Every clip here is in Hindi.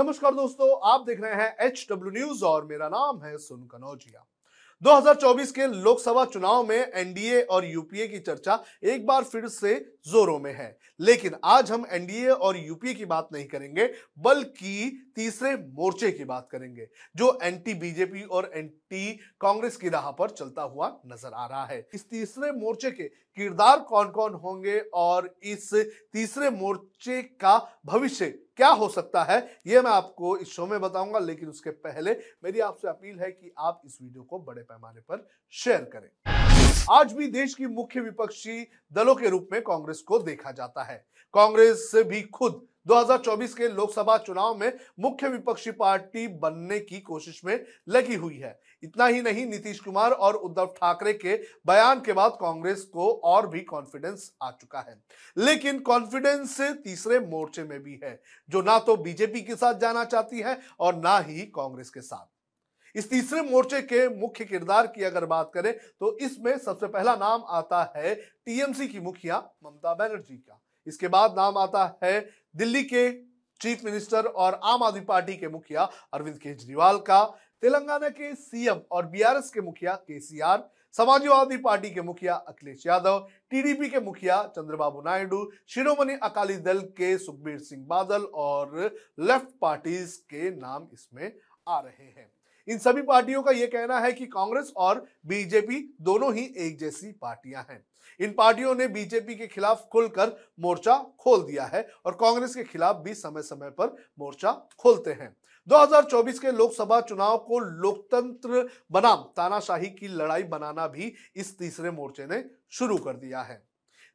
नमस्कार दोस्तों, आप देख रहे हैं एच डब्ल्यू न्यूज़ और मेरा नाम है सुन कनौजिया। 2024 के लोकसभा चुनाव में एनडीए और यूपीए की चर्चा एक बार फिर से जोरों में है। लेकिन आज हम एनडीए और यूपीए की बात नहीं करेंगे, बल्कि तीसरे मोर्चे की बात करेंगे, जो एंटी बीजेपी और एंटी कांग्रेस की राह पर चलता हुआ नज़र आ रहा है। इस तीसरे मोर्चे के किरदार कौन कौन होंगे और इस तीसरे मोर्चे का भविष्य क्या हो सकता है, ये मैं आपको इस शो में बताऊँगा, लेकिन उसके पहले मेरी आपसे अपील है कि आप इस वीडियो को बड़े पैमाने पर शेयर करें। आज भी देश की मुख्य विपक्षी दलों के रूप में कांग्रेस को देखा जाता है। कांग्रेस भी खुद 2024 के लोकसभा चुनाव में मुख्य विपक्षी पार्टी बनने की कोशिश में लगी हुई है। इतना ही नहीं, नीतीश कुमार और उद्धव ठाकरे के बयान के बाद कांग्रेस को और भी कॉन्फिडेंस आ चुका है। लेकिन कॉन्फिडेंस तीसरे मोर्चे में भी है, जो ना तो बीजेपी के साथ जाना चाहती है और ना ही कांग्रेस के साथ। इस तीसरे मोर्चे के मुख्य किरदार की अगर बात करें तो इसमें सबसे पहला नाम आता है टीएमसी की मुखिया ममता बनर्जी का। इसके बाद नाम आता है दिल्ली के चीफ मिनिस्टर और आम आदमी पार्टी के मुखिया अरविंद केजरीवाल का, तेलंगाना के सीएम और बीआरएस के मुखिया केसीआर, समाजवादी पार्टी के मुखिया अखिलेश यादव, टीडीपी के मुखिया चंद्रबाबू नायडू, शिरोमणि अकाली दल के सुखबीर सिंह बादल और लेफ़्ट पार्टीज़ के नाम इसमें आ रहे हैं। इन सभी पार्टियों का यह कहना है कि कांग्रेस और बीजेपी दोनों ही एक जैसी पार्टियाँ हैं। इन पार्टियों ने बीजेपी के खिलाफ खुलकर मोर्चा खोल दिया है और कांग्रेस के खिलाफ भी समय समय पर मोर्चा खोलते हैं। 2024 के लोकसभा चुनाव को लोकतंत्र बनाम तानाशाही की लड़ाई बनाना भी इस तीसरे मोर्चे ने शुरू कर दिया है।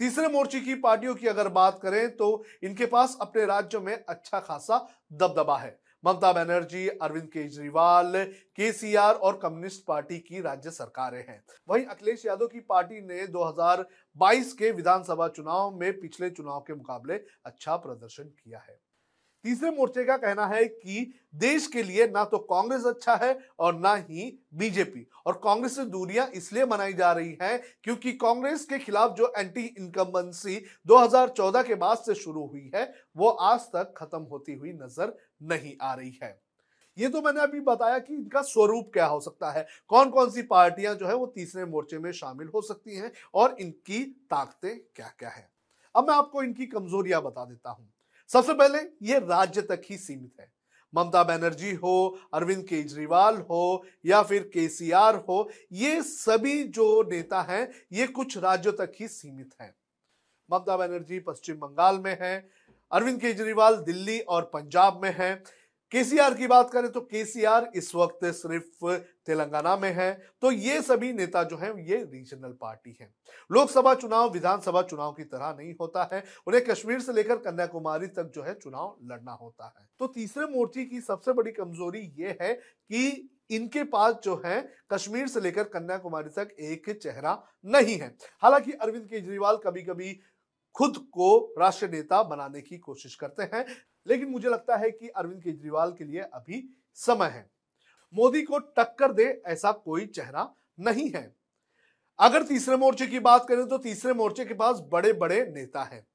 तीसरे मोर्चे की पार्टियों की अगर बात करें तो इनके पास अपने राज्यों में अच्छा खासा दबदबा है। ममता बनर्जी, अरविंद केजरीवाल, केसीआर और कम्युनिस्ट पार्टी की राज्य सरकारें हैं। वहीं अखिलेश यादव की पार्टी ने 2022 के विधानसभा चुनाव में पिछले चुनाव के मुकाबले अच्छा प्रदर्शन किया है। तीसरे मोर्चे का कहना है कि देश के लिए ना तो कांग्रेस अच्छा है और ना ही बीजेपी। और कांग्रेस से दूरियाँ इसलिए मनाई जा रही हैं क्योंकि कांग्रेस के खिलाफ जो एंटी इनकम्बेंसी 2014 के बाद से शुरू हुई है, वो आज तक खत्म होती हुई नज़र नहीं आ रही है। ये तो मैंने अभी बताया कि इनका स्वरूप क्या हो सकता है। कौन कौन सी पार्टियाँ जो है वो तीसरे मोर्चे में शामिल हो सकती हैं और इनकी ताकतें क्या क्या है। अब मैं आपको इनकी कमजोरियाँ बता देता हूँ। सबसे पहले ये राज्य तक ही सीमित है। ममता बनर्जी हो, अरविंद केजरीवाल हो या फिर केसीआर हो, ये सभी जो नेता हैं, ये कुछ राज्यों तक ही सीमित हैं। ममता बनर्जी पश्चिम बंगाल में है अरविंद केजरीवाल दिल्ली और पंजाब में है। केसीआर की बात करें तो केसीआर इस वक्त सिर्फ़ तेलंगाना में है। तो ये सभी नेता जो हैं, ये रीजनल पार्टी हैं। लोकसभा चुनाव, विधानसभा चुनाव की तरह नहीं होता है। उन्हें कश्मीर से लेकर कन्याकुमारी तक जो है चुनाव लड़ना होता है। तो तीसरे मोर्चे की सबसे बड़ी कमज़ोरी ये है कि इनके पास जो है, कश्मीर से लेकर कन्याकुमारी तक एक चेहरा नहीं है। हालाँकि अरविंद केजरीवाल कभी कभी खुद को राष्ट्र नेता बनाने की कोशिश करते हैं। लेकिन मुझे लगता है कि अरविंद केजरीवाल के लिए अभी समय है। मोदी को टक्कर दे ऐसा कोई चेहरा नहीं है। अगर तीसरे मोर्चे की बात करें तो तीसरे मोर्चे के पास बड़े बड़े नेता हैं।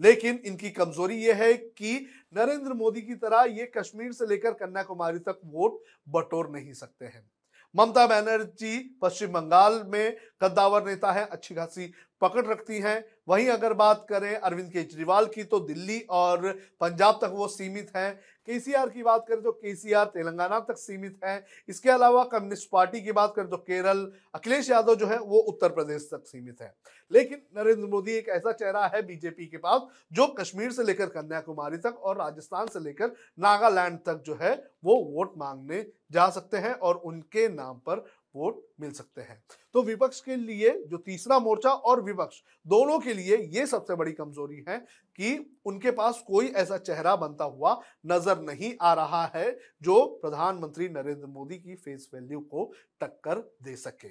लेकिन इनकी कमज़ोरी यह है कि नरेंद्र मोदी की तरह ये कश्मीर से लेकर कन्याकुमारी तक वोट बटोर नहीं सकते हैं। ममता बनर्जी पश्चिम बंगाल में कद्दावर नेता है, अच्छी खासी पकड़ रखती हैं। वहीं अगर बात करें अरविंद केजरीवाल की तो दिल्ली और पंजाब तक वो सीमित हैं। केसीआर की बात करें तो केसीआर तेलंगाना तक सीमित है। इसके अलावा कम्युनिस्ट पार्टी की बात करें तो केरल, अखिलेश यादव जो है, वो उत्तर प्रदेश तक सीमित है। लेकिन नरेंद्र मोदी एक ऐसा चेहरा है बीजेपी के पास, जो कश्मीर से लेकर कन्याकुमारी तक और राजस्थान से लेकर नागालैंड तक जो है, वो वोट मांगने जा सकते हैं और उनके नाम पर वोट मिल सकते हैं। तो विपक्ष के लिए जो तीसरा मोर्चा और विपक्ष दोनों के लिए ये सबसे बड़ी कमज़ोरी है कि उनके पास कोई ऐसा चेहरा बनता हुआ नज़र नहीं आ रहा है जो प्रधानमंत्री नरेंद्र मोदी की फेस वैल्यू को टक्कर दे सके।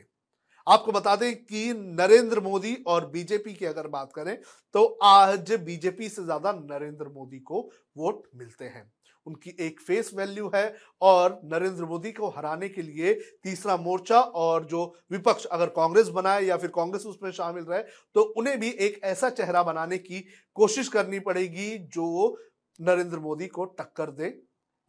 आपको बता दें कि नरेंद्र मोदी और बीजेपी की अगर बात करें तो आज बीजेपी से ज़्यादा नरेंद्र मोदी को वोट मिलते हैं। उनकी एक फेस वैल्यू है और नरेंद्र मोदी को हराने के लिए तीसरा मोर्चा और जो विपक्ष अगर कांग्रेस बनाए या फिर कांग्रेस उसमें शामिल रहे तो उन्हें भी एक ऐसा चेहरा बनाने की कोशिश करनी पड़ेगी जो नरेंद्र मोदी को टक्कर दे।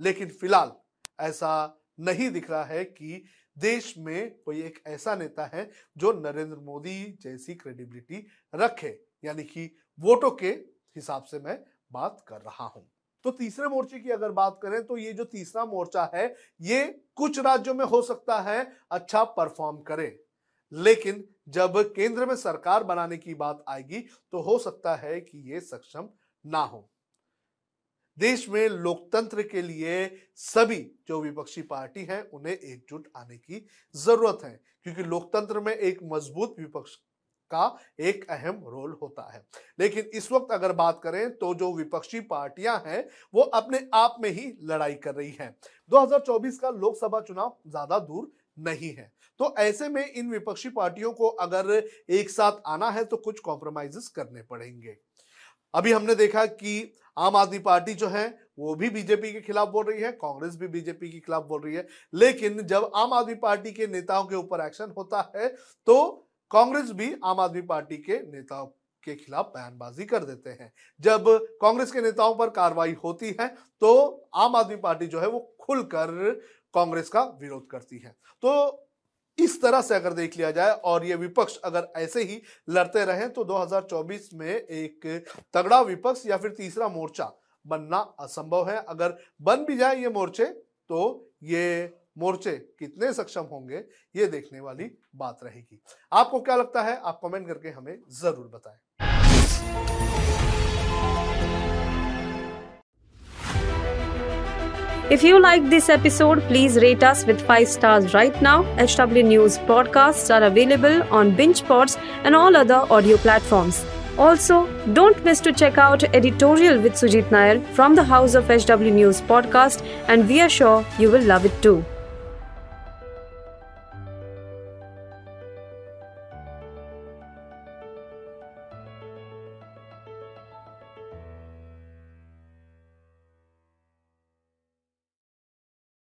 लेकिन फ़िलहाल ऐसा नहीं दिख रहा है कि देश में कोई एक ऐसा नेता है जो नरेंद्र मोदी जैसी क्रेडिबिलिटी रखे, यानी कि वोटों के हिसाब से मैं बात कर रहा हूँ। तो तीसरे मोर्चे की अगर बात करें तो ये जो तीसरा मोर्चा है, ये कुछ राज्यों में हो सकता है अच्छा परफॉर्म करे। लेकिन जब केंद्र में सरकार बनाने की बात आएगी तो हो सकता है कि ये सक्षम ना हो। देश में लोकतंत्र के लिए सभी जो विपक्षी पार्टी हैं, उन्हें एकजुट आने की ज़रूरत है, क्योंकि लोकतंत्र में एक मज़बूत विपक्ष का एक अहम रोल होता है। लेकिन इस वक्त अगर बात करें तो जो विपक्षी पार्टियाँ हैं, वो अपने आप में ही लड़ाई कर रही हैं। 2024 का लोकसभा चुनाव ज़्यादा दूर नहीं है। तो ऐसे में इन विपक्षी पार्टियों को अगर एक साथ आना है तो कुछ कॉम्प्रोमाइजेस करने पड़ेंगे। अभी हमने देखा कि आम आदमी पार्टी जो है, वो भी बीजेपी के खिलाफ बोल रही है, कांग्रेस भी बीजेपी के खिलाफ बोल रही है। लेकिन जब आम आदमी पार्टी के नेताओं के ऊपर एक्शन होता है तो कांग्रेस भी आम आदमी पार्टी के नेताओं के खिलाफ बयानबाजी कर देते हैं। जब कांग्रेस के नेताओं पर कार्रवाई होती है तो आम आदमी पार्टी जो है वो खुलकर कांग्रेस का विरोध करती है। तो इस तरह से अगर देख लिया जाए और ये विपक्ष अगर ऐसे ही लड़ते रहे तो 2024 में एक तगड़ा विपक्ष या फिर तीसरा मोर्चा बनना असंभव है। अगर बन भी जाए ये मोर्चे तो ये मोर्चे कितने सक्षम होंगे ये देखने वाली बात रहेगी आपको क्या लगता है आप कमेंट करके हमें ज़रूर बताएँ If you like this episode, please rate us with 5 stars right now. HW News podcasts are available on BingePods and all other audio platforms. Also, don't miss to check out editorial with Sujit Nair from the House of HW News podcast and we are sure you will love it too.